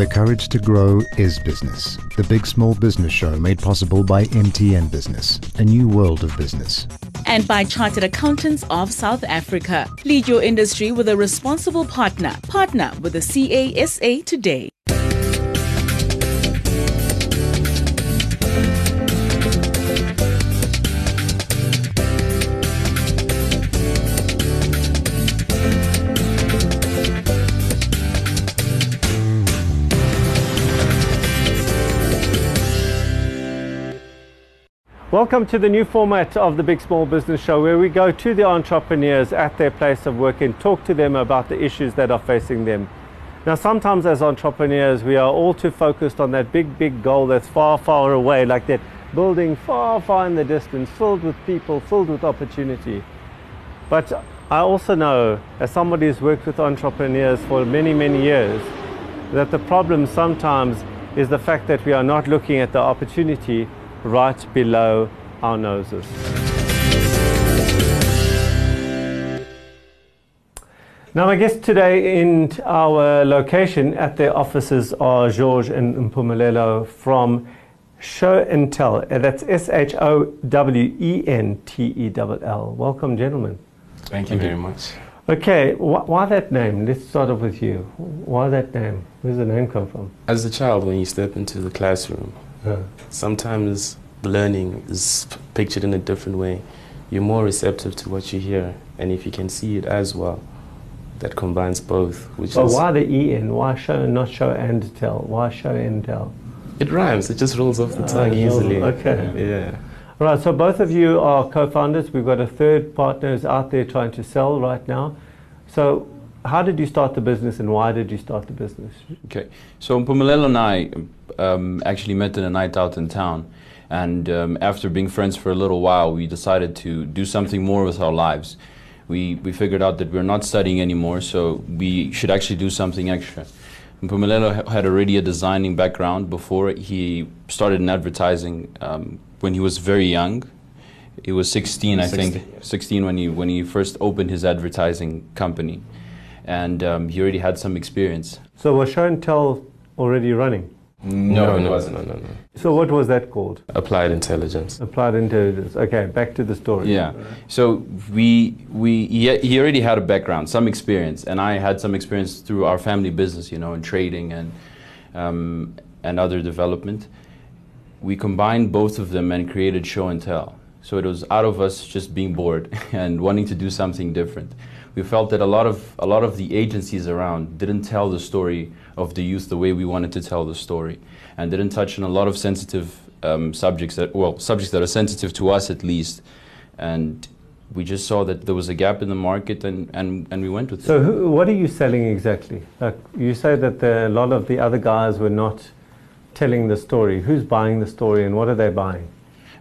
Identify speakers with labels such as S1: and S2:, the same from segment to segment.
S1: The Courage to Grow is Business, the big small business show made possible by MTN Business, a new world of business.
S2: and by Chartered Accountants of South Africa. Lead your industry with a responsible partner. Partner with the CASA today.
S3: Welcome to the new format of the Big Small Business Show where we go to the entrepreneurs at their place of work and talk to them about the issues that are facing them. Now, sometimes as entrepreneurs, we are all too focused on that big, big goal that's far, far away, like that building far, far in the distance, filled with people, filled with opportunity. But I also know, as somebody who's worked with entrepreneurs for many, many years, that the problem sometimes is the fact that we are not looking at the opportunity right below our noses. Now, my guests today in our location at their offices are George and Mpumelelo from Show and Tell. Uh, That's S H O W E N T E L L. Welcome, gentlemen.
S4: Thank you very much.
S3: Okay, wh- why that name? Let's start off with you. Why that name? Where's the name come from?
S4: As a child, when you step into the classroom, sometimes learning is pictured in a different way. You're more receptive to what you hear, and if you can see it as well, that combines both, which is
S3: why the E N? Why show not show and tell? Why show and tell?
S4: it rhymes. It just rolls off the
S3: Ah,
S4: tongue
S3: rolls-
S4: easily.
S3: okay.
S4: Yeah.
S3: Right, so both of you are co-founders. We've got a third partner who's out there trying to sell right now. So, how did you start the business, and why did you start the business?
S5: Okay, so Mpumelelo and I um, actually met in a night out in town, and um, after being friends for a little while, we decided to do something more with our lives. We we figured out that we're not studying anymore, so we should actually do something extra. Mpumelelo ha- had already a designing background before he started in advertising um, when he was very young. He was 16, I think,
S4: yeah.
S5: 16 when he when he first opened his advertising company, and um, he already had some experience.
S3: So, was Showentell already running?
S4: No,
S5: it
S4: no, no, no, no.
S3: So, what was that called?
S4: Applied intelligence.
S3: Applied intelligence. Okay, back to the story.
S5: Yeah. So we we he, he already had a background, some experience, and I had some experience through our family business, you know, in trading and um, and other development. We combined both of them and created Showentell. So it was out of us just being bored and wanting to do something different. We felt that a lot of a lot of the agencies around didn't tell the story of the youth the way we wanted to tell the story, and didn't touch on a lot of sensitive um, subjects that well subjects that are sensitive to us at least, and we just saw that there was a gap in the market and, and, and we went with
S3: So,
S5: it.
S3: who, what are you selling exactly? Like you say that the, a lot of the other guys were not telling the story. Who's buying the story, and what are they buying?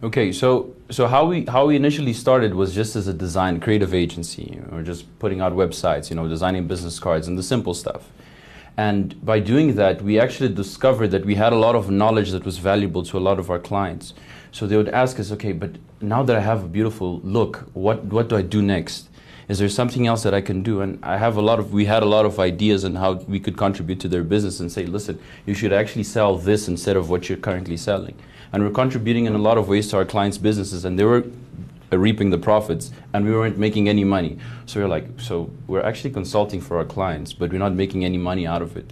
S5: Okay, so so how we how we initially started was just as a design creative agency, or just putting out websites, you know, designing business cards and the simple stuff. And by doing that, we actually discovered that we had a lot of knowledge that was valuable to a lot of our clients. So they would ask us, okay, but now that I have a beautiful look, what what do I do next? Is there something else that I can do? And I have a lot of we had a lot of ideas on how we could contribute to their business and say, listen, you should actually sell this instead of what you're currently selling. And we're contributing in a lot of ways to our clients' businesses, and they were uh, reaping the profits, and we weren't making any money. So we're like, so we're actually consulting for our clients, but we're not making any money out of it.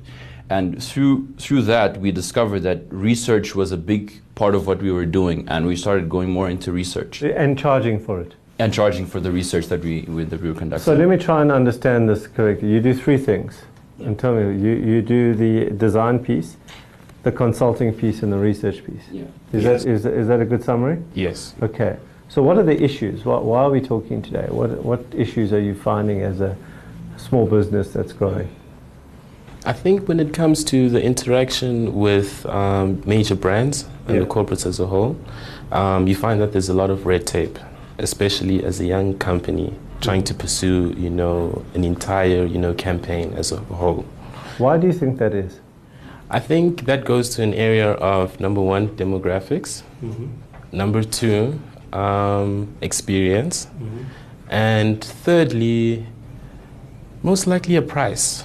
S5: And through through that, we discovered that research was a big part of what we were doing, and we started going more into research
S3: And charging for it.
S5: and charging for the research that we we- that we were conducting.
S3: So let me try and understand this correctly. You do three things, and tell me you, you do the design piece, the consulting piece, and the research piece.
S5: Yeah.
S3: Is
S4: Yes.
S3: that is, is that a good summary?
S4: Yes.
S3: Okay. So what are the issues? Why, why are we talking today? What what issues are you finding as a small business that's growing?
S4: I think when it comes to the interaction with um, major brands and
S3: Yeah.
S4: the corporates as a whole, um, you find that there's a lot of red tape, especially as a young company trying to pursue, you know, an entire, you know, campaign as a whole.
S3: Why do you think that is?
S4: I think that goes to an area of number one, demographics. Number two, um, experience. And thirdly, most likely a price.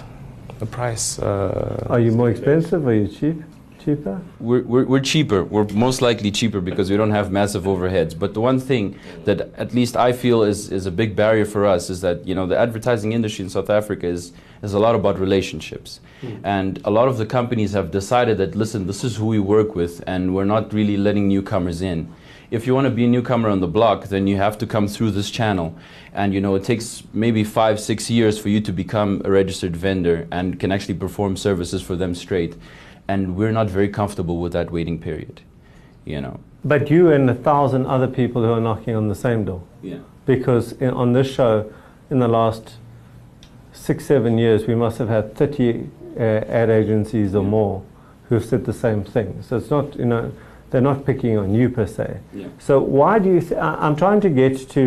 S4: a price. Uh,
S3: Are you more expensive? Are you cheap? Cheaper?
S5: We're, we're, we're cheaper. We're most likely cheaper because we don't have massive overheads. But the one thing that at least I feel is, is a big barrier for us is that you know the advertising industry in South Africa is, is a lot about relationships. Hmm. And a lot of the companies have decided that listen, this is who we work with and we're not really letting newcomers in. If you want to be a newcomer on the block, then you have to come through this channel. And you know, it takes maybe five, six years for you to become a registered vendor and can actually perform services for them straight and we're not very comfortable with that waiting period you know
S3: But you and a thousand other people who are knocking on the same door.
S5: yeah
S3: Because in, on this show, in the last six, seven years, we must have had 30 uh, ad agencies or
S5: Yeah.
S3: more who've said the same thing. So it's not, you know, they're not picking on you per se.
S5: yeah
S3: So why do you? Th- I- I'm trying to get to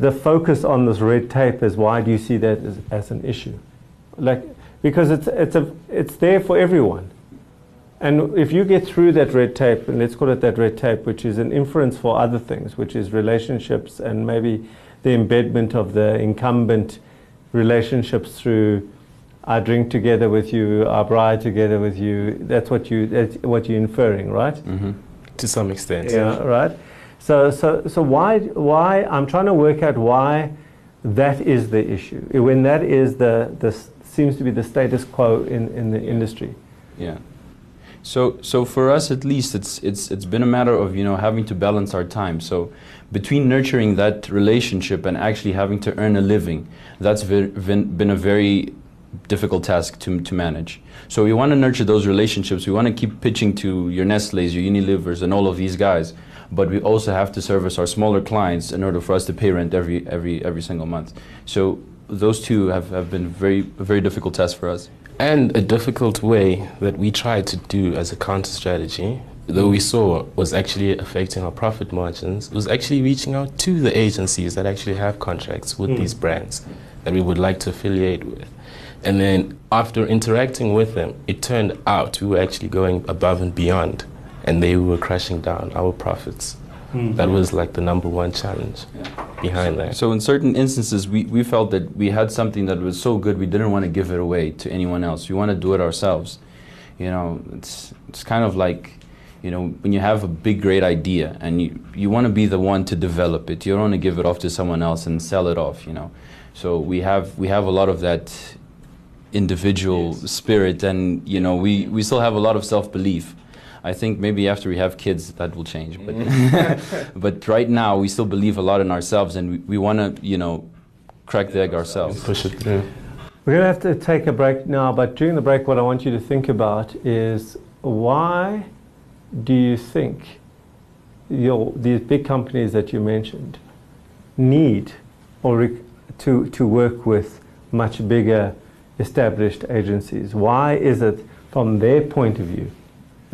S3: the focus on this red tape. Is why do you see that as, as an issue? Like because it's it's a it's there for everyone. And if you get through that red tape, and let's call it that red tape, which is an inference for other things, which is relationships and maybe the embedment of the incumbent relationships through I drink together with you, I bride together with you. That's what you that's what you're inferring, right?
S5: mm-hmm.
S4: to some extent.
S3: Yeah, right. So, so, so why, why? I'm trying to work out why that is the issue. When that is the, the seems to be the status quo in, in the
S5: Yeah.
S3: industry.
S5: yeah so so for us at least it's it's it's been a matter of you know having to balance our time. So between nurturing that relationship and actually having to earn a living that's been, a very difficult task to, to manage. So we want to nurture those relationships. We want to keep pitching to your nestle's your unilevers and all of these guys. But we also have to service our smaller clients in order for us to pay rent every every every single month. So those two have, have been very very difficult task for us
S4: And a difficult way that we tried to do as a counter strategy, though we saw was actually affecting our profit margins, was actually reaching out to the agencies that actually have contracts with
S3: Mm.
S4: these brands that we would like to affiliate with. And then after interacting with them, it turned out we were actually going above and beyond, and they were crushing down our profits. Mm-hmm. That was like the number one challenge behind that.
S5: So in certain instances, we, we felt that we had something that was so good we didn't want to give it away to anyone else. We want to do it ourselves. You know, it's it's kind of like, you know, when you have a big great idea and you, you want to be the one to develop it. You don't want to give it off to someone else and sell it off. You know, so we have we have a lot of that individual spirit, and you know, we we still have a lot of self belief. I think maybe after we have kids that will change, but mm. but right now we still believe a lot in ourselves, and we, we want to you know crack the egg ourselves.
S4: Push it through.
S3: We're going to have to take a break now, but during the break, what I want you to think about is why do you think your, these big companies that you mentioned need or re- to, to work with much bigger established agencies? Why is it, from their point of view,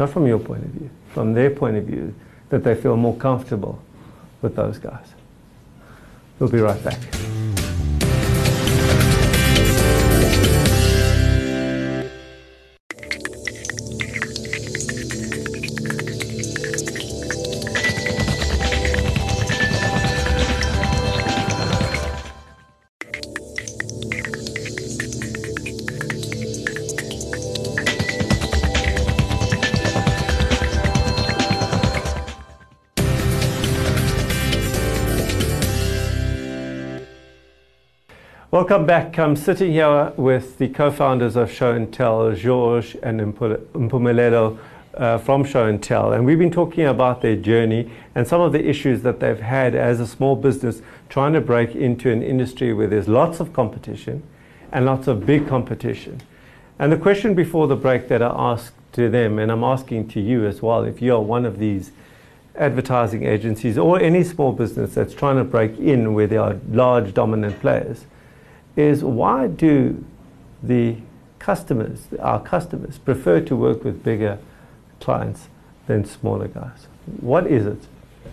S3: not from your point of view, from their point of view, that they feel more comfortable with those guys? We'll be right back. Welcome back. I'm sitting here with the co-founders of Showentell, George and Mpu- Mpumelelo uh, from Showentell, and we've been talking about their journey and some of the issues that they've had as a small business trying to break into an industry where there's lots of competition and lots of big competition. And the question before the break that I asked to them, and I'm asking to you as well, if you are one of these advertising agencies or any small business that's trying to break in where there are large dominant players, is why do the customers, our customers, prefer to work with bigger clients than smaller guys? What is it?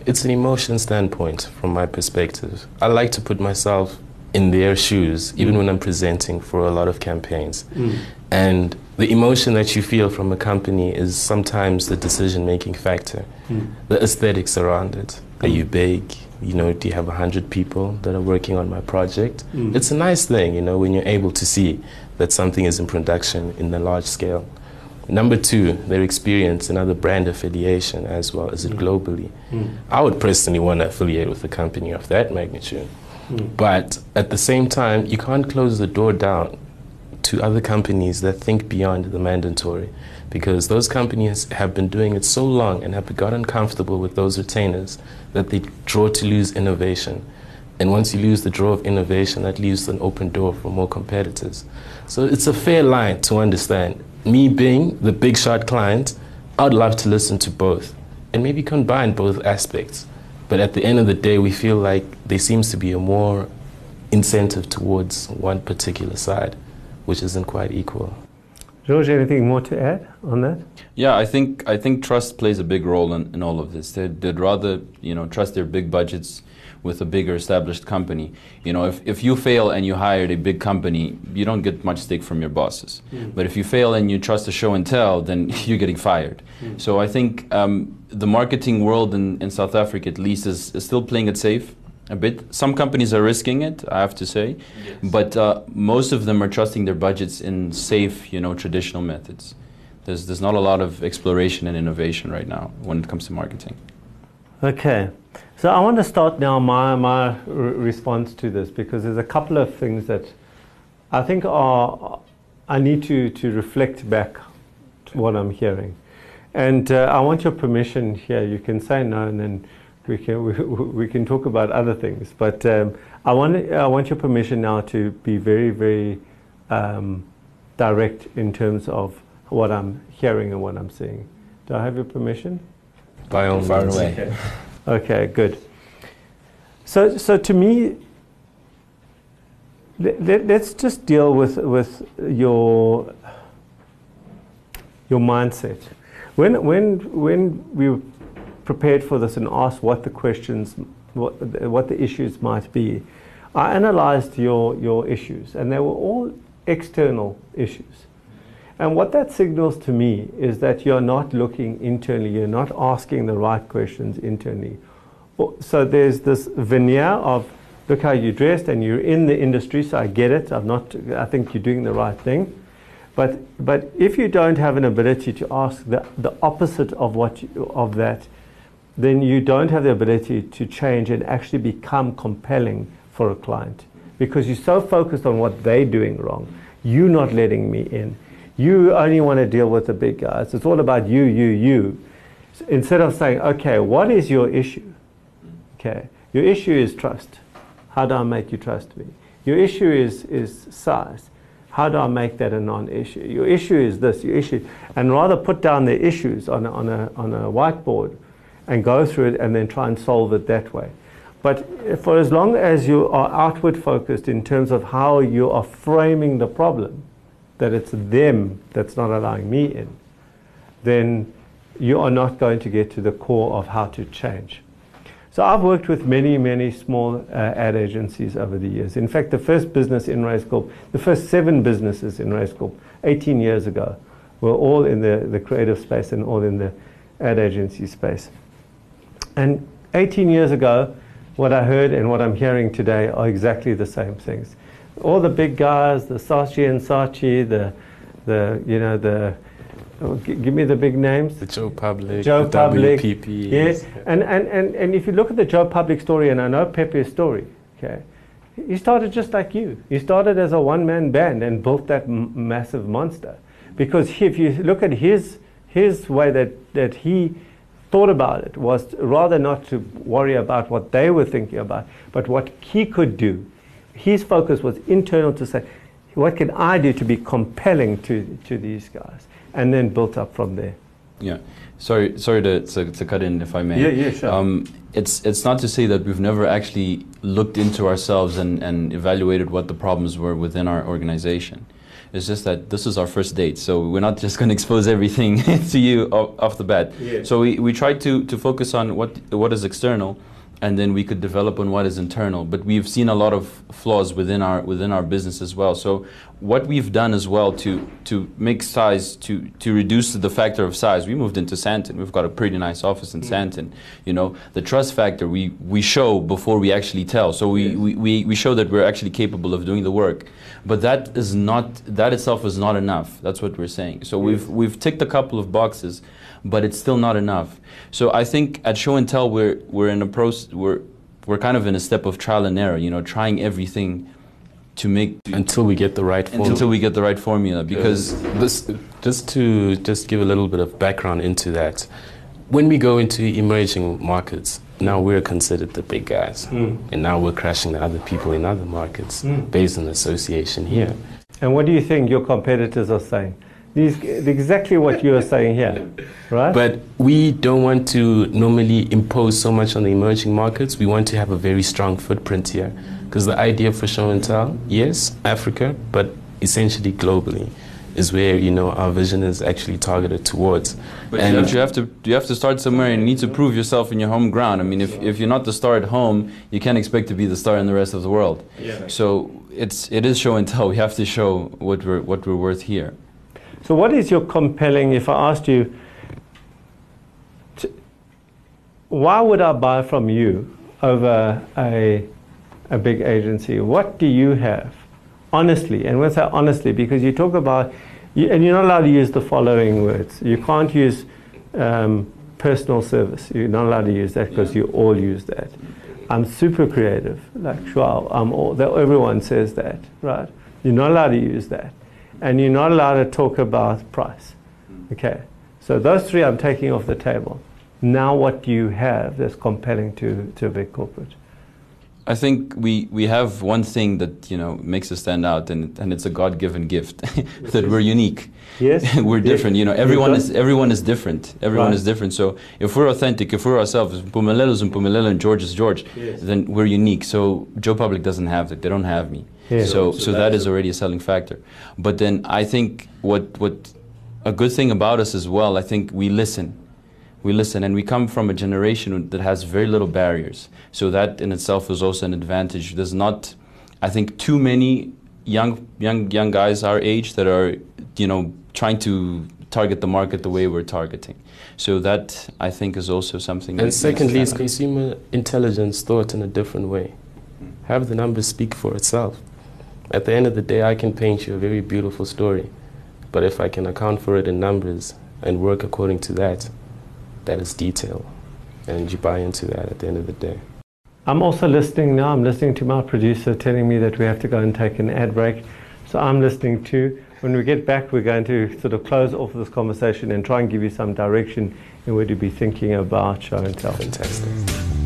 S4: It's an emotion standpoint from my perspective. I like to put myself in their shoes, even when I'm presenting for a lot of campaigns. Mm. And the emotion that you feel from a company is sometimes the decision making factor. Mm. The aesthetics around it. Are you big? You know, do you have 100 people that are working on my project? It's a nice thing, you know, when you're able to see that something is in production in a large scale. Number two, their experience and other brand affiliation as well as it
S3: Mm.
S4: globally.
S3: Mm.
S4: I would personally want to affiliate with a company of that magnitude.
S3: Mm.
S4: But at the same time, you can't close the door down to other companies that think beyond the mandatory because those companies have been doing it so long and have gotten comfortable with those retainers that they draw to lose innovation. And once you lose the draw of innovation, that leaves an open door for more competitors. So it's a fair line to understand. Me being the big shot client, I'd love to listen to both and maybe combine both aspects. But at the end of the day, we feel like there seems to be a more incentive towards one particular side, which isn't quite equal.
S3: George, anything more to add on that?
S5: Yeah, I think I think trust plays a big role in, in all of this. They'd, they'd rather you know trust their big budgets with a bigger established company. You know, if, if you fail and you hired a big company, you don't get much stick from your bosses. But if you fail and you trust a Showentell, then you're getting fired. So I think um, the marketing world in, in South Africa, at least, is, is still playing it safe a bit. Some companies are risking it, I have to say, but uh, most of them are trusting their budgets in safe, you know, traditional methods. There's, there's not a lot of exploration and innovation right now when it comes to marketing.
S3: Okay, so I want to start now my, my r- response to this because there's a couple of things that I think are, I need to, to reflect back to what I'm hearing. And uh, I want your permission here. You can say no and then we can, we, we can talk about other things. But um, I, want, I want your permission now to be very, very um, direct in terms of what I'm hearing and what I'm seeing. Do I have your permission?
S4: By all
S5: Far
S4: means.
S5: away.
S3: Okay, good. So, so to me, let, let, us just deal with, with your, your mindset. When, when, when we were prepared for this and asked what the questions, what, what the issues might be, I analyzed your, your issues, and they were all external issues. And what that signals to me is that you're not looking internally, you're not asking the right questions internally. So there's this veneer of look how you dressed and you're in the industry, so I get it. I'm not I think you're doing the right thing. But but if you don't have an ability to ask the, the opposite of what you, of that, then you don't have the ability to change and actually become compelling for a client because you're so focused on what they're doing wrong. You not letting me in. You only want to deal with the big guys. It's all about you, you, you. Instead of saying, okay, what is your issue? Okay, your issue is trust. How do I make you trust me? Your issue is, is size. How do I make that a non-issue? Your issue is this. Your issue, and rather put down the issues on a, on a, on a whiteboard, and go through it, and then try and solve it that way. But for as long as you are outward focused in terms of how you are framing the problem, that it's them that's not allowing me in, then you are not going to get to the core of how to change. So I've worked with many, many small uh, ad agencies over the years. In fact, the first business in Raizcorp, the first seven businesses in Raizcorp, 18 years ago, were all in the, the creative space and all in the ad agency space. And 18 years ago, what I heard and what I'm hearing today are exactly the same things. All the big guys, the Saatchi and Saatchi, the, the you know, the, oh, give me the big names.
S4: The Joe Public,
S3: Joe
S4: the
S3: Public,
S4: WPP.
S3: Yes, and, and, and, and if you look at the Joe Public story, and I know Pepe's story, okay, he started just like you. He started as a one-man band and built that m- massive monster. Because if you look at his, his way that, that he thought about it was rather not to worry about what they were thinking about, but what he could do. His focus was internal to say, what can I do to be compelling to, to these guys? And then built up from there.
S5: Yeah. Sorry, sorry to, to, to cut in if I may.
S3: Yeah, yeah, sure.
S5: Um, it's, it's not to say that we've never actually looked into ourselves and, and evaluated what the problems were within our organization. It's just that this is our first date, so we're not just going to expose everything to you off, off the bat.
S3: Yeah.
S5: So we, we try to, to focus on what, what is external and then we could develop on what is internal. But we've seen a lot of flaws within our within our business as well. So what we've done as well to to make size to to reduce the factor of size, we moved into Sandton. We've got a pretty nice office in mm. Sandton. You know, the trust factor we we show before we actually tell. So we, we, we, we show that we're actually capable of doing the work. But that is not that itself is not enough. That's what we're saying. So we've we've ticked a couple of boxes but it's still not enough. So I think at Showentell we're we're in a process we're we're kind of in a step of trial and error. You know, trying everything to make
S4: until we get the right formula.
S5: until we get the right formula because
S4: this just to just give a little bit of background into that when we go into emerging markets now we're considered the big guys
S3: Mm.
S4: and now we're crashing the other people in other markets
S3: Mm.
S4: based on association here
S3: And what do you think your competitors are saying? These, exactly what you are saying here, right?
S4: but we don't want to normally impose so much on the emerging markets we want to have a very strong footprint here because the idea for Showentell yes africa but essentially globally is where you know our vision is actually targeted towards
S5: But
S4: And-
S5: you, have, to you have to start somewhere and you need to prove yourself in your home ground. I mean, if, if you're not the star at home, you can't expect to be the star in the rest of the world. Yeah. So it's it is Showentell. We have to show what we're what we're worth here.
S3: So, what is your compelling? If I asked you, t- why would I buy from you over a a big agency? What do you have, honestly? And when I say honestly, because you talk about, you, and you're not allowed to use the following words. You can't use um, personal service. You're not allowed to use that because you all use that. I'm super creative, like wow, I'm all, everyone says that, right? You're not allowed to use that, and you're not allowed to talk about price. Hmm. Okay, so those three I'm taking off the table. Now, what do you have that's compelling to, to a big corporate?
S5: I think we, we have one thing that you know makes us stand out, and and it's a God-given gift that we're unique.
S3: Yes,
S5: we're
S3: Yes.
S5: different. You know, everyone is everyone is different. Everyone
S3: Right.
S5: is different. So if we're authentic, if we're ourselves, Pumelelo and Pumelelo and George is George,
S3: Yes.
S5: then we're unique. So Joe Public doesn't have that. They don't have me.
S3: Yes.
S5: So so that is already a selling factor. But then I think what what a good thing about us as well. I think we listen. We listen, and we come from a generation that has very little barriers. So that in itself is also an advantage. There's not, I think, too many young young young guys our age that are, you know, trying to target the market the way we're targeting. So that I think is also something.
S4: And
S5: makes
S4: secondly, it's
S5: stand out.
S4: consumer intelligence thought in a different way. Have the numbers speak for itself. At the end of the day, I can paint you a very beautiful story, but if I can account for it in numbers and work according to that, that is detail, and you buy into that at the end of the day.
S3: I'm also listening now. I'm listening to my producer telling me that we have to go and take an ad break. So I'm listening too. When we get back, we're going to sort of close off this conversation and try and give you some direction in where to be thinking about Showentell.
S4: Fantastic.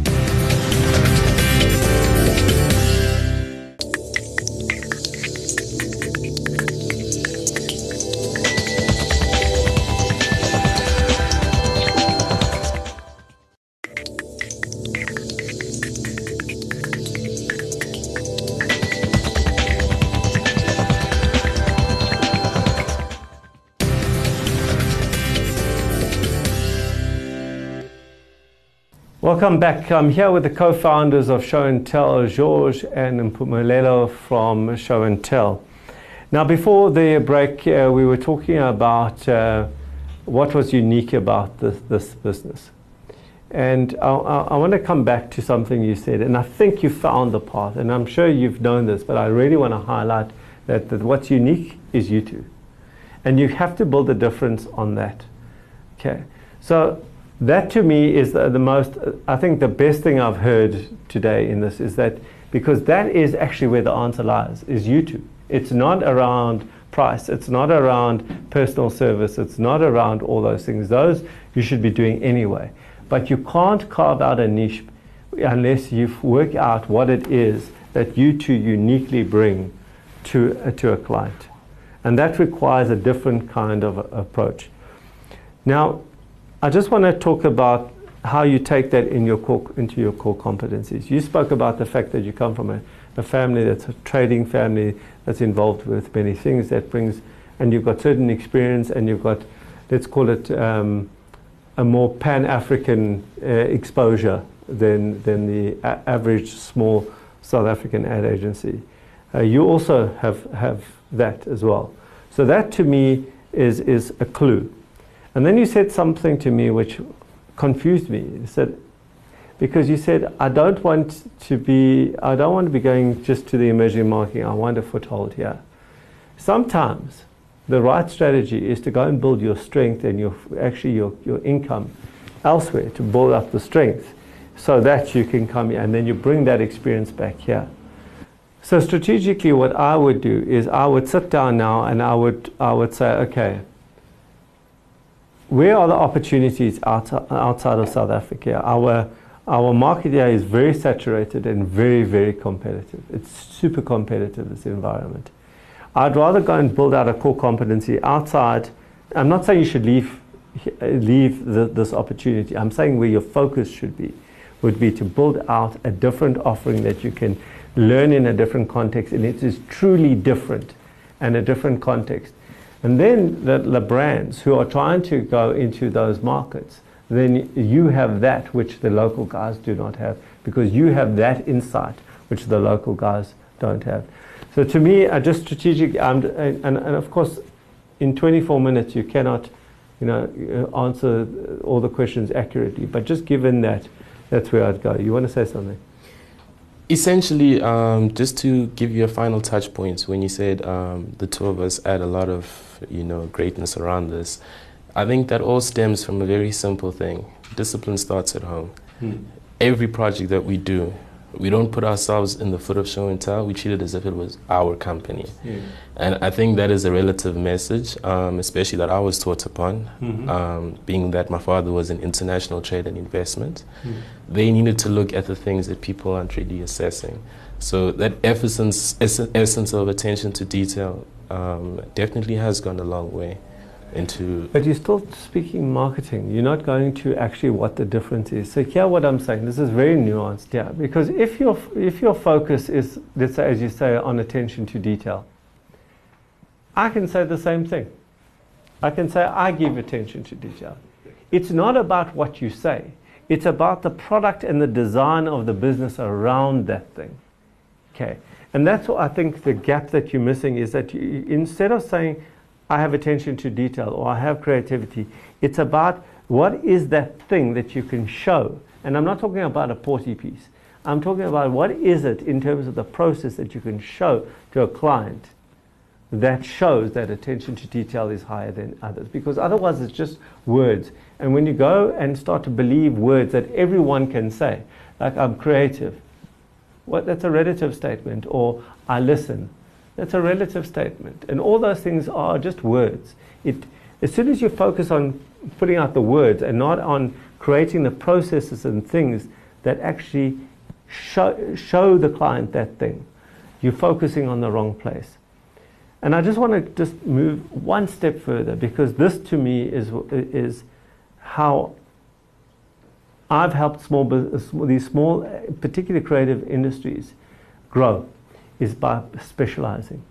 S3: Welcome back. I'm here with the co-founders of Showentell, George and Mpumelelo from Showentell. Now, before the break, uh, we were talking about uh, what was unique about this, this business. And I, I, I want to come back to something you said, and I think you found the path, and I'm sure you've known this, but I really want to highlight that, that what's unique is you two. And you have to build a difference on that. Okay. So that to me is the, the most, I think the best thing I've heard today in this is that because that is actually where the answer lies, is you two. It's not around price, it's not around personal service, it's not around all those things. Those you should be doing anyway. But you can't carve out a niche unless you work out what it is that you two uniquely bring to, uh, to a client. And that requires a different kind of approach. Now, I just want to talk about how you take that in your core, into your core competencies. You spoke about the fact that you come from a, a family that's a trading family that's involved with many things that brings, and you've got certain experience, and you've got, let's call it, um, a more pan-African uh, exposure than, than the average small South African ad agency. Uh, you also have, have that as well. So that to me is, is a clue. And then you said something to me which confused me. You said, because you said, I don't want to be, I don't want to be going just to the emerging market. I want a foothold here. Sometimes the right strategy is to go and build your strength and your, actually your, your income elsewhere to build up the strength so that you can come here and then you bring that experience back here. So strategically what I would do is I would sit down now and I would, I would say, okay, where are the opportunities outside, outside of South Africa? Our, our market here is very saturated and very, very competitive. It's super competitive, this environment. I'd rather go and build out a core competency outside. I'm not saying you should leave, leave the, this opportunity. I'm saying where your focus should be would be to build out a different offering that you can learn in a different context, and it is truly different and a different context. And then the, the brands who are trying to go into those markets, then you have that which the local guys do not have because you have that insight which the local guys don't have. So to me, I just strategic, um, and, and, and of course, in 24 minutes you cannot, you know, answer all the questions accurately. But just given that, that's where I'd go. You want to say something?
S4: Essentially, um, just to give you a final touch point, when you said um, the two of us add a lot of, you know, greatness around us, I think that all stems from a very simple thing. Discipline starts at home. Hmm. Every project that we do, we don't put ourselves in the foot of Showentell. We treat it as if it was our company. Yeah. And I think that is a relative message, um, especially that I was taught upon, mm-hmm. um, being that my father was in international trade and investment. Mm. They needed to look at the things that people aren't really assessing. So that essence, essence of attention to detail um, definitely has gone a long way into.
S3: But you're still speaking marketing. You're not going to actually what the difference is. So here, what I'm saying, this is very nuanced. Yeah, because if your if your focus is, let's say, as you say, on attention to detail, I can say the same thing. I can say I give attention to detail. It's not about what you say. It's about the product and the design of the business around that thing. Okay. And that's what I think the gap that you're missing is that you, instead of saying, I have attention to detail or I have creativity. It's about what is that thing that you can show. And I'm not talking about a porty piece. I'm talking about what is it in terms of the process that you can show to a client that shows that attention to detail is higher than others. Because otherwise it's just words. And when you go and start to believe words that everyone can say, like I'm creative, what, that's a relative statement, or I listen, that's a relative statement. And all those things are just words. It, as soon as you focus on putting out the words and not on creating the processes and things that actually show, show the client that thing, you're focusing on the wrong place. And I just want to just move one step further because this to me is, is how I've helped small these small, particularly creative industries grow is by specializing.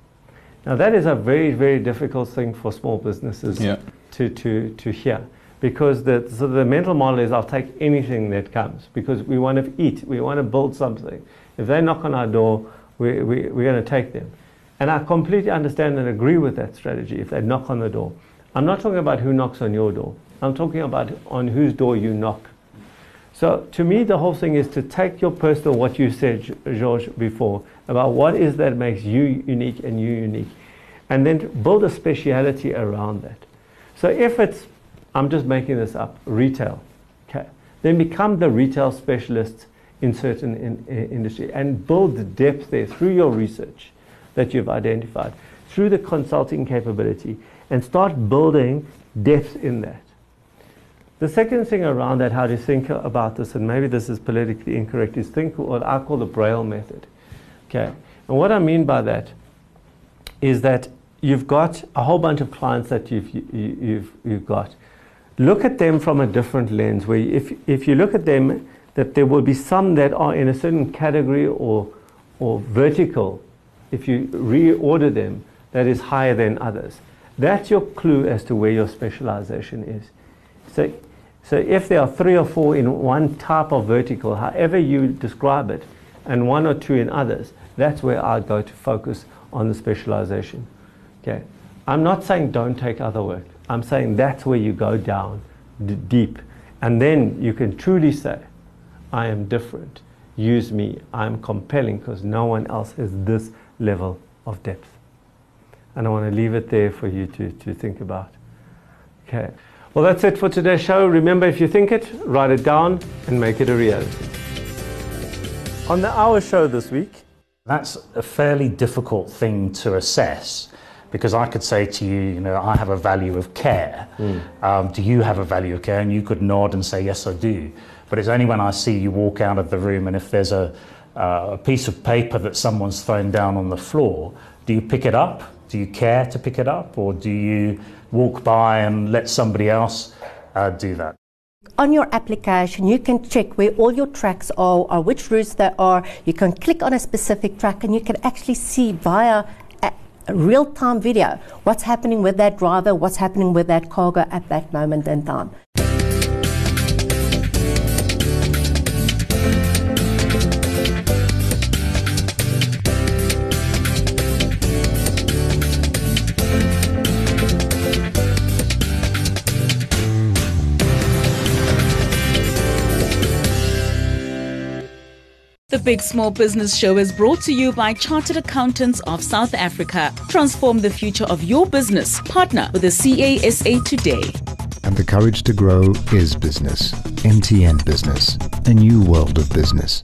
S3: Now, that is a very, very difficult thing for small businesses yeah. to, to, to hear because the, so the mental model is I'll take anything that comes because we want to eat, we want to build something. If they knock on our door, we, we, we're going to take them. And I completely understand and agree with that strategy if they knock on the door. I'm not talking about who knocks on your door, I'm talking about on whose door you knock. So to me, the whole thing is to take your personal, what you said, George, before, about what is that makes you unique and you unique, and then build a speciality around that. So if it's, I'm just making this up, retail, okay, then become the retail specialist in certain in, in industry and build the depth there through your research that you've identified, through the consulting capability, and start building depth in that. The second thing around that, how to think about this, and maybe this is politically incorrect, is think what I call the Braille method. Okay, and what I mean by that is that you've got a whole bunch of clients that you've, you, have you've, you've got. Look at them from a different lens, where if, if you look at them, that there will be some that are in a certain category or, or vertical, if you reorder them, that is higher than others. That's your clue as to where your specialization is. So So if there are three or four in one type of vertical, however you describe it, and one or two in others, that's where I go to focus on the specialization. Okay. I'm not saying don't take other work. I'm saying that's where you go down deep. And then you can truly say, I am different. Use me. I'm compelling because no one else has this level of depth. And I want to leave it there for you to, to think about. Okay. Well, that's it for today's show. Remember, if you think it, write it down and make it a reality. On the Hour Show this week,
S6: That's a fairly difficult thing to assess because I could say to you, you know, I have a value of care. Um, do you have a value of care? And you could nod and say, yes, I do. But it's only when I see you walk out of the room and if there's a, uh, a piece of paper that someone's thrown down on the floor, do you pick it up? Do you care to pick it up? Or do you walk by and let somebody else uh, do that?
S7: on your application, you can check where all your tracks are, or which routes they are. You can click on a specific track and you can actually see via a real-time video what's happening with that driver, what's happening with that cargo at that moment in time.
S2: The Big Small Business Show is brought to you by Chartered Accountants of South Africa. Transform the future of your business. Partner with the CASA today.
S1: And the courage to grow is business. MTN Business, a new world of business.